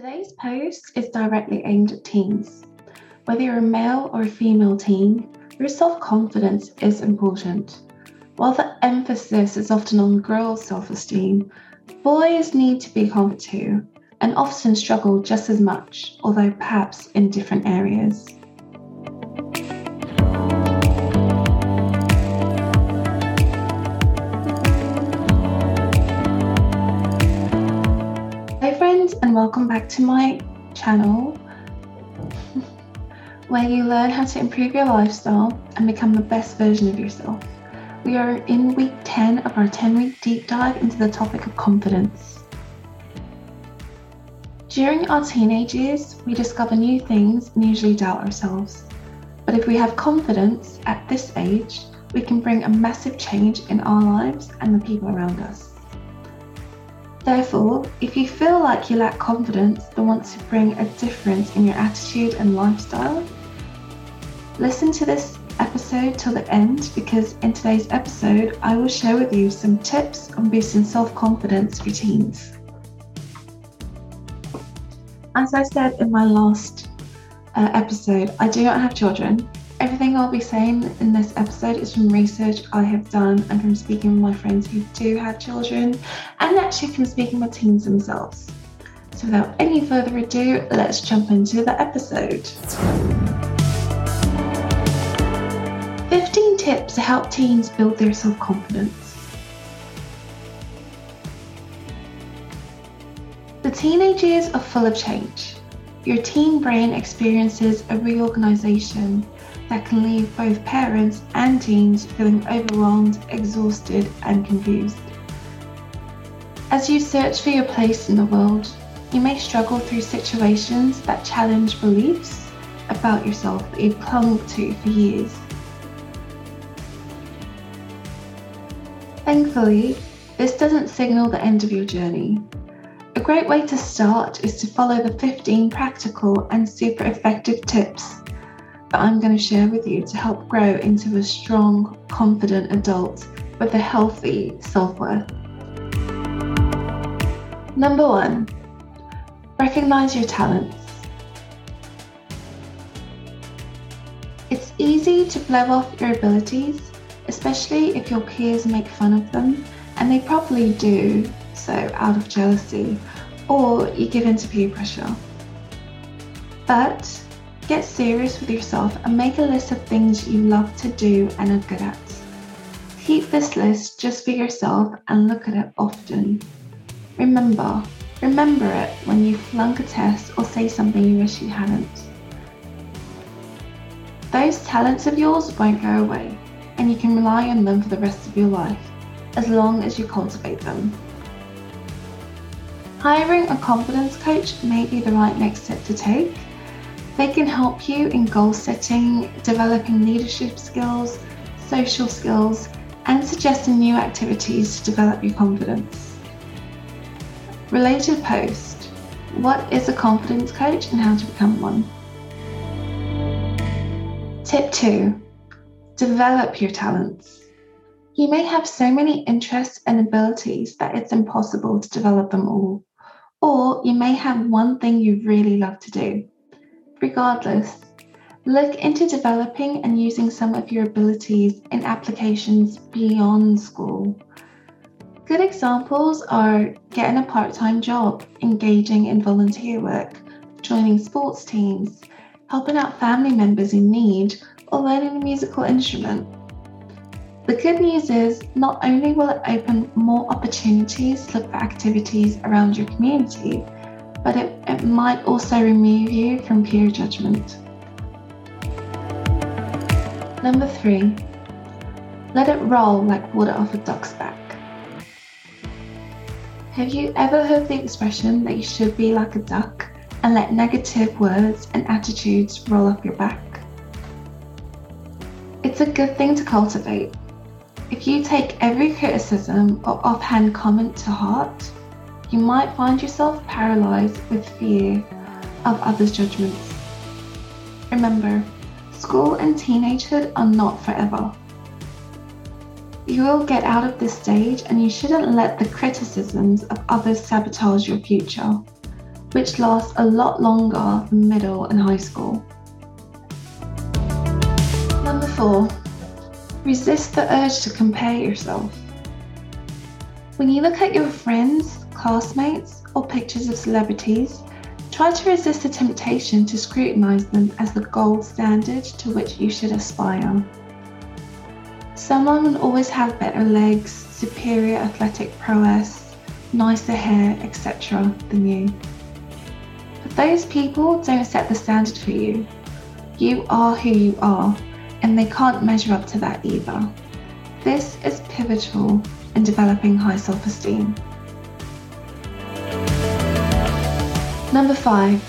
Today's post is directly aimed at teens. Whether you're a male or a female teen, your self confidence is important. While the emphasis is often on girls' self esteem, boys need to be confident too, and often struggle just as much, although perhaps in different areas. Welcome back to my channel where you learn how to improve your lifestyle and become the best version of yourself. We are in week 10 of our 10 week deep dive into the topic of confidence. During our teenage years, we discover new things and usually doubt ourselves. But if we have confidence at this age, we can bring a massive change in our lives and the people around us. Therefore, if you feel like you lack confidence but want to bring a difference in your attitude and lifestyle, listen to this episode till the end because in today's episode, I will share with you some tips on boosting self confidence for teens. As I said in my last uh, episode, I do not have children. Everything I'll be saying in this episode is from research I have done and from speaking with my friends who do have children and actually from speaking with teens themselves. So, without any further ado, let's jump into the episode. 15 tips to help teens build their self confidence. The teenage years are full of change. Your teen brain experiences a reorganization that can leave both parents and teens feeling overwhelmed, exhausted, and confused. As you search for your place in the world, you may struggle through situations that challenge beliefs about yourself that you've clung to for years. Thankfully, this doesn't signal the end of your journey. A great way to start is to follow the 15 practical and super effective tips that I'm going to share with you to help grow into a strong, confident adult with a healthy self worth. Number one, recognize your talents. It's easy to blow off your abilities especially if your peers make fun of them, and they probably do so out of jealousy, or you give in to peer pressure. But get serious with yourself and make a list of things you love to do and are good at. Keep this list just for yourself and look at it often. Remember, remember it when you flunk a test or say something you wish you hadn't. Those talents of yours won't go away and you can rely on them for the rest of your life, as long as you cultivate them. Hiring a confidence coach may be the right next step to take. They can help you in goal setting, developing leadership skills, social skills, and suggesting new activities to develop your confidence. Related post What is a confidence coach and how to become one? Tip 2 Develop your talents. You may have so many interests and abilities that it's impossible to develop them all. Or you may have one thing you really love to do. Regardless, look into developing and using some of your abilities in applications beyond school. Good examples are getting a part time job, engaging in volunteer work, joining sports teams, helping out family members in need, or learning a musical instrument. The good news is, not only will it open more opportunities to look for activities around your community, but it, it might also remove you from peer judgment. Number three, let it roll like water off a duck's back. Have you ever heard the expression that you should be like a duck and let negative words and attitudes roll off your back? It's a good thing to cultivate. If you take every criticism or offhand comment to heart, you might find yourself paralyzed with fear of others' judgments. Remember, school and teenagehood are not forever. You will get out of this stage and you shouldn't let the criticisms of others sabotage your future. which lasts a lot longer than middle and high school. Number four, resist the urge to compare yourself. When you look at your friends, classmates, or pictures of celebrities, try to resist the temptation to scrutinize them as the gold standard to which you should aspire. Someone will always have better legs, superior athletic prowess, nicer hair, etc. than you. But those people don't set the standard for you. You are who you are, and they can't measure up to that either. This is pivotal in developing high self esteem. Number five,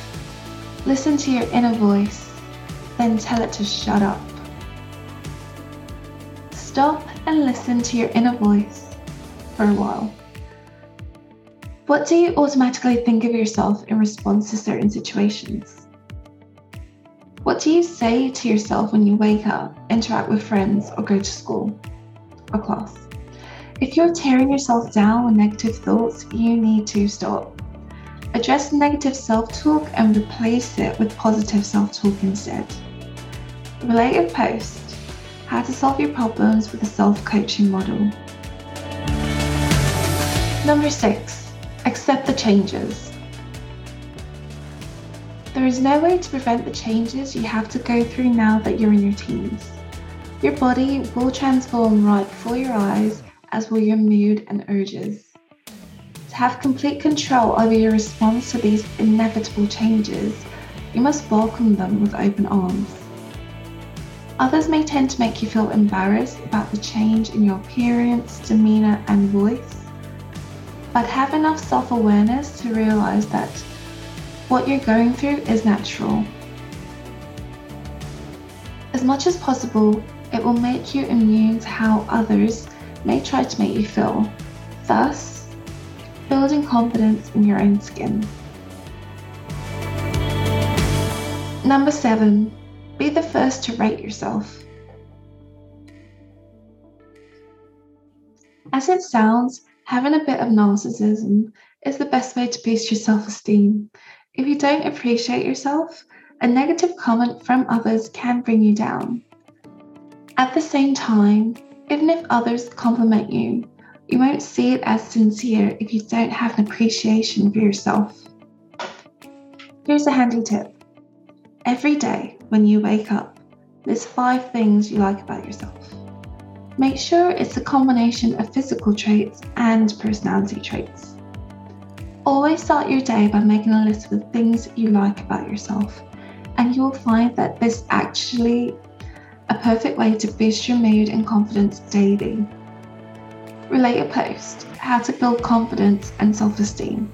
listen to your inner voice, then tell it to shut up. Stop and listen to your inner voice for a while. What do you automatically think of yourself in response to certain situations? What do you say to yourself when you wake up, interact with friends, or go to school or class? If you're tearing yourself down with negative thoughts, you need to stop. Address negative self talk and replace it with positive self talk instead. Related post How to solve your problems with a self coaching model. Number six, accept the changes. There is no way to prevent the changes you have to go through now that you're in your teens. Your body will transform right before your eyes, as will your mood and urges. Have complete control over your response to these inevitable changes, you must welcome them with open arms. Others may tend to make you feel embarrassed about the change in your appearance, demeanour, and voice but have enough self awareness to realize that what you're going through is natural. As much as possible, it will make you immune to how others may try to make you feel, thus, building confidence in your own skin. Number seven, be the first to rate yourself. As it sounds, Having a bit of narcissism is the best way to boost your self esteem. If you don't appreciate yourself, a negative comment from others can bring you down. At the same time, even if others compliment you, you won't see it as sincere if you don't have an appreciation for yourself. Here's a handy tip every day when you wake up, list five things you like about yourself. Make sure it's a combination of physical traits and personality traits. Always start your day by making a list of the things you like about yourself, and you will find that this actually a perfect way to boost your mood and confidence daily. Relate a post How to build confidence and self esteem.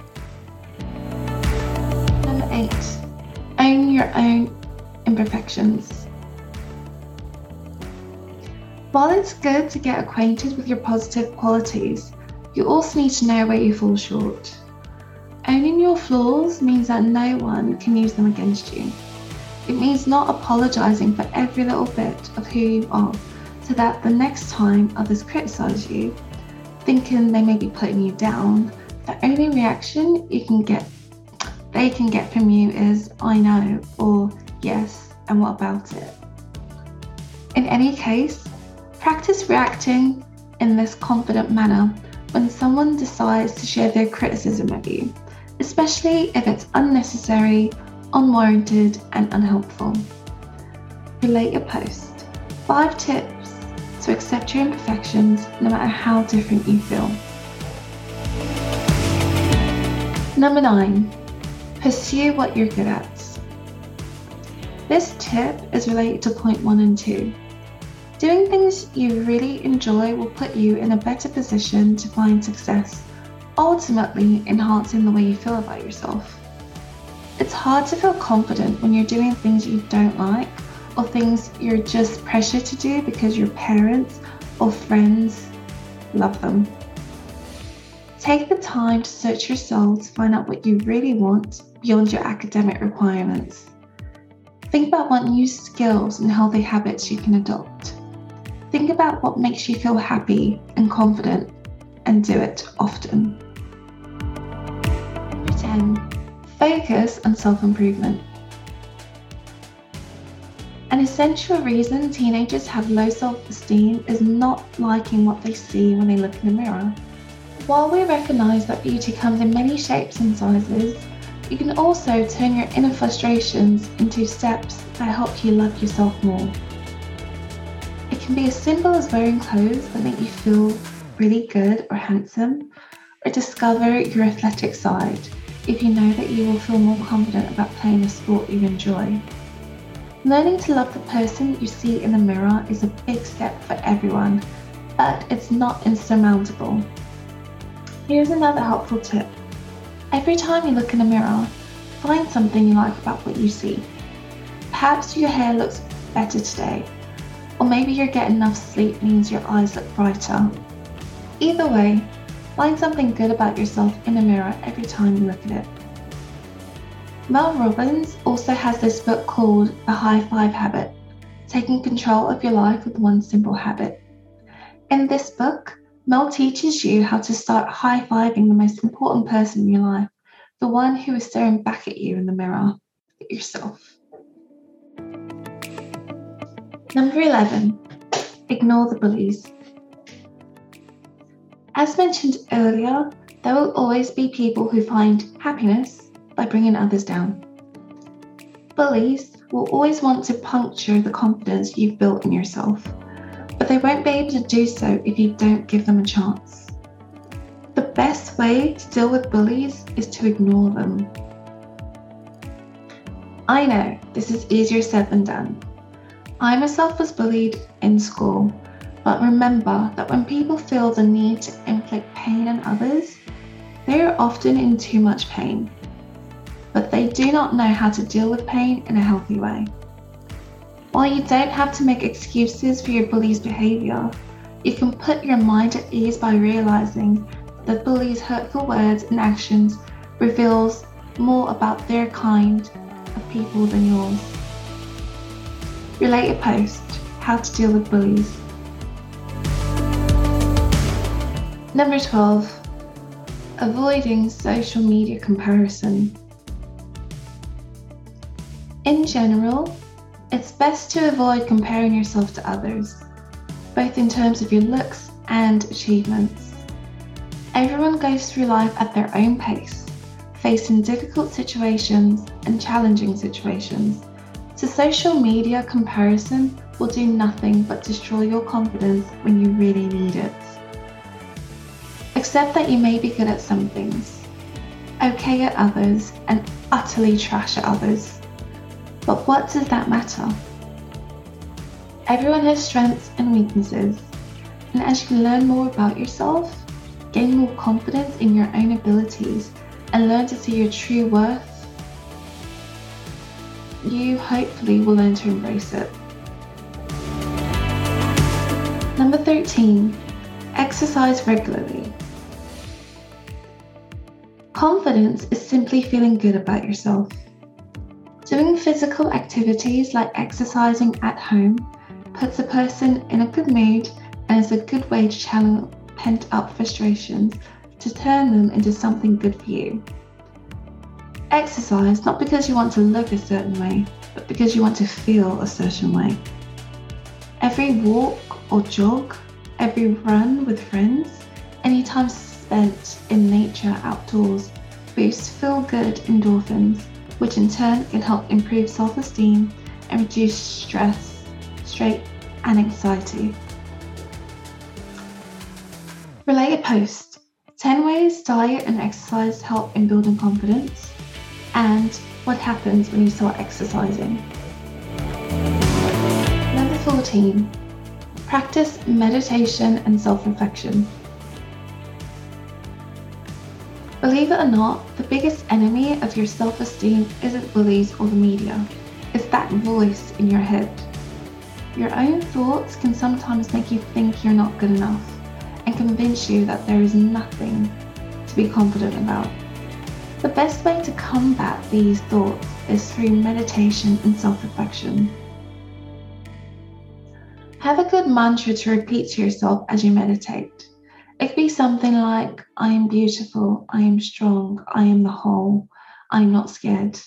Number eight, own your own imperfections. While it's good to get acquainted with your positive qualities, you also need to know where you fall short. Owning your flaws means that no one can use them against you. It means not apologizing for every little bit of who you are, so that the next time others criticize you, thinking they may be putting you down, the only reaction you can get they can get from you is I know or yes, and what about it? In any case, Practice reacting in this confident manner when someone decides to share their criticism of you, especially if it's unnecessary, unwarranted, and unhelpful. Relate your post. Five tips to accept your imperfections no matter how different you feel. Number nine, pursue what you're good at. This tip is related to point one and two. Doing things you really enjoy will put you in a better position to find success, ultimately enhancing the way you feel about yourself. It's hard to feel confident when you're doing things you don't like or things you're just pressured to do because your parents or friends love them. Take the time to search your soul to find out what you really want beyond your academic requirements. Think about what new skills and healthy habits you can adopt. Think about what makes you feel happy and confident and do it often. 10. Focus on self improvement. An essential reason teenagers have low self esteem is not liking what they see when they look in the mirror. While we recognise that beauty comes in many shapes and sizes, you can also turn your inner frustrations into steps that help you love yourself more. It can be as simple as wearing clothes that make you feel really good or handsome, or discover your athletic side if you know that you will feel more confident about playing a sport you enjoy. Learning to love the person you see in the mirror is a big step for everyone, but it's not insurmountable. Here's another helpful tip. Every time you look in a mirror, find something you like about what you see. Perhaps your hair looks better today, or maybe you're getting enough sleep means your eyes look brighter. Either way, find something good about yourself in the mirror every time you look at it. Mel Robbins also has this book called The High Five Habit Taking Control of Your Life with One Simple Habit. In this book, Mel teaches you how to start high fiving the most important person in your life, the one who is staring back at you in the mirror, yourself. Number 11, ignore the bullies. As mentioned earlier, there will always be people who find happiness by bringing others down. Bullies will always want to puncture the confidence you've built in yourself, but they won't be able to do so if you don't give them a chance. The best way to deal with bullies is to ignore them. I know this is easier said than done. I myself was bullied in school, but remember that when people feel the need to inflict pain on others, they are often in too much pain but they do not know how to deal with pain in a healthy way. While you don't have to make excuses for your bully's behaviour, you can put your mind at ease by realizing that bully's hurtful words and actions reveals more about their kind of people than yours. Relate a post, how to deal with bullies. Number 12, avoiding social media comparison. In general, it's best to avoid comparing yourself to others, both in terms of your looks and achievements. Everyone goes through life at their own pace, facing difficult situations and challenging situations. So, social media comparison will do nothing but destroy your confidence when you really need it. Accept that you may be good at some things, okay at others, and utterly trash at others. But what does that matter? Everyone has strengths and weaknesses, and as you learn more about yourself, gain more confidence in your own abilities, and learn to see your true worth, you hopefully will learn to embrace it. Number 13, exercise regularly. Confidence is simply feeling good about yourself. Doing physical activities like exercising at home puts a person in a good mood and is a good way to channel pent up frustrations to turn them into something good for you. Exercise not because you want to look a certain way, but because you want to feel a certain way. Every walk or jog, every run with friends, any time spent in nature outdoors boosts feel good endorphins which in turn can help improve self esteem and reduce stress, stress, and anxiety. Relate a post 10 ways diet and exercise help in building confidence, and what happens when you start exercising. Number 14 Practice meditation and self reflection. Believe it or not, the biggest enemy of your self esteem isn't bullies or the media, it's that voice in your head. Your own thoughts can sometimes make you think you're not good enough and convince you that there is nothing to be confident about. The best way to combat these thoughts is through meditation and self reflection. Have a good mantra to repeat to yourself as you meditate. It could be something like, I am beautiful, I am strong, I am the whole, I'm not scared.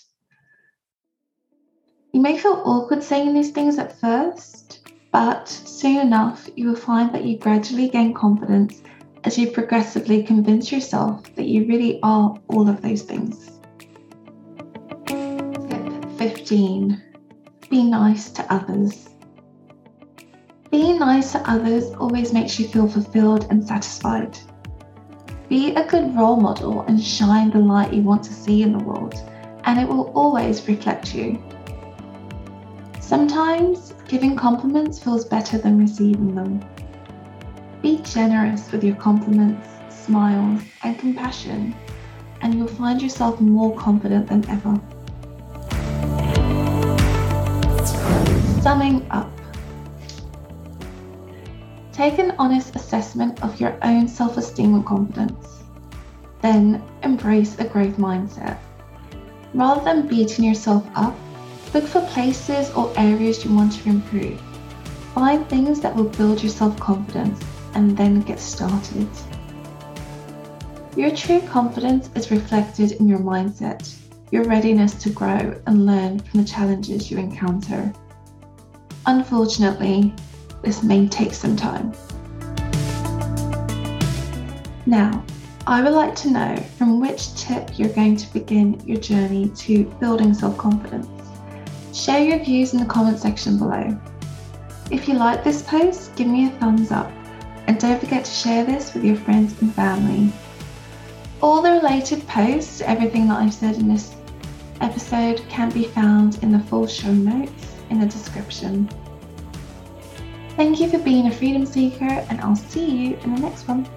You may feel awkward saying these things at first, but soon enough, you will find that you gradually gain confidence as you progressively convince yourself that you really are all of those things. Tip 15 Be nice to others. Being nice to others always makes you feel fulfilled and satisfied. Be a good role model and shine the light you want to see in the world, and it will always reflect you. Sometimes giving compliments feels better than receiving them. Be generous with your compliments, smiles, and compassion, and you'll find yourself more confident than ever. Summing up Take an honest assessment of your own self esteem and confidence. Then embrace a growth mindset. Rather than beating yourself up, Look for places or areas you want to improve. Find things that will build your self confidence and then get started. Your true confidence is reflected in your mindset, your readiness to grow and learn from the challenges you encounter. Unfortunately, this may take some time. Now, I would like to know from which tip you're going to begin your journey to building self confidence. Share your views in the comment section below. If you like this post, give me a thumbs up and don't forget to share this with your friends and family. All the related posts, everything that I've said in this episode, can be found in the full show notes in the description. Thank you for being a freedom seeker, and I'll see you in the next one.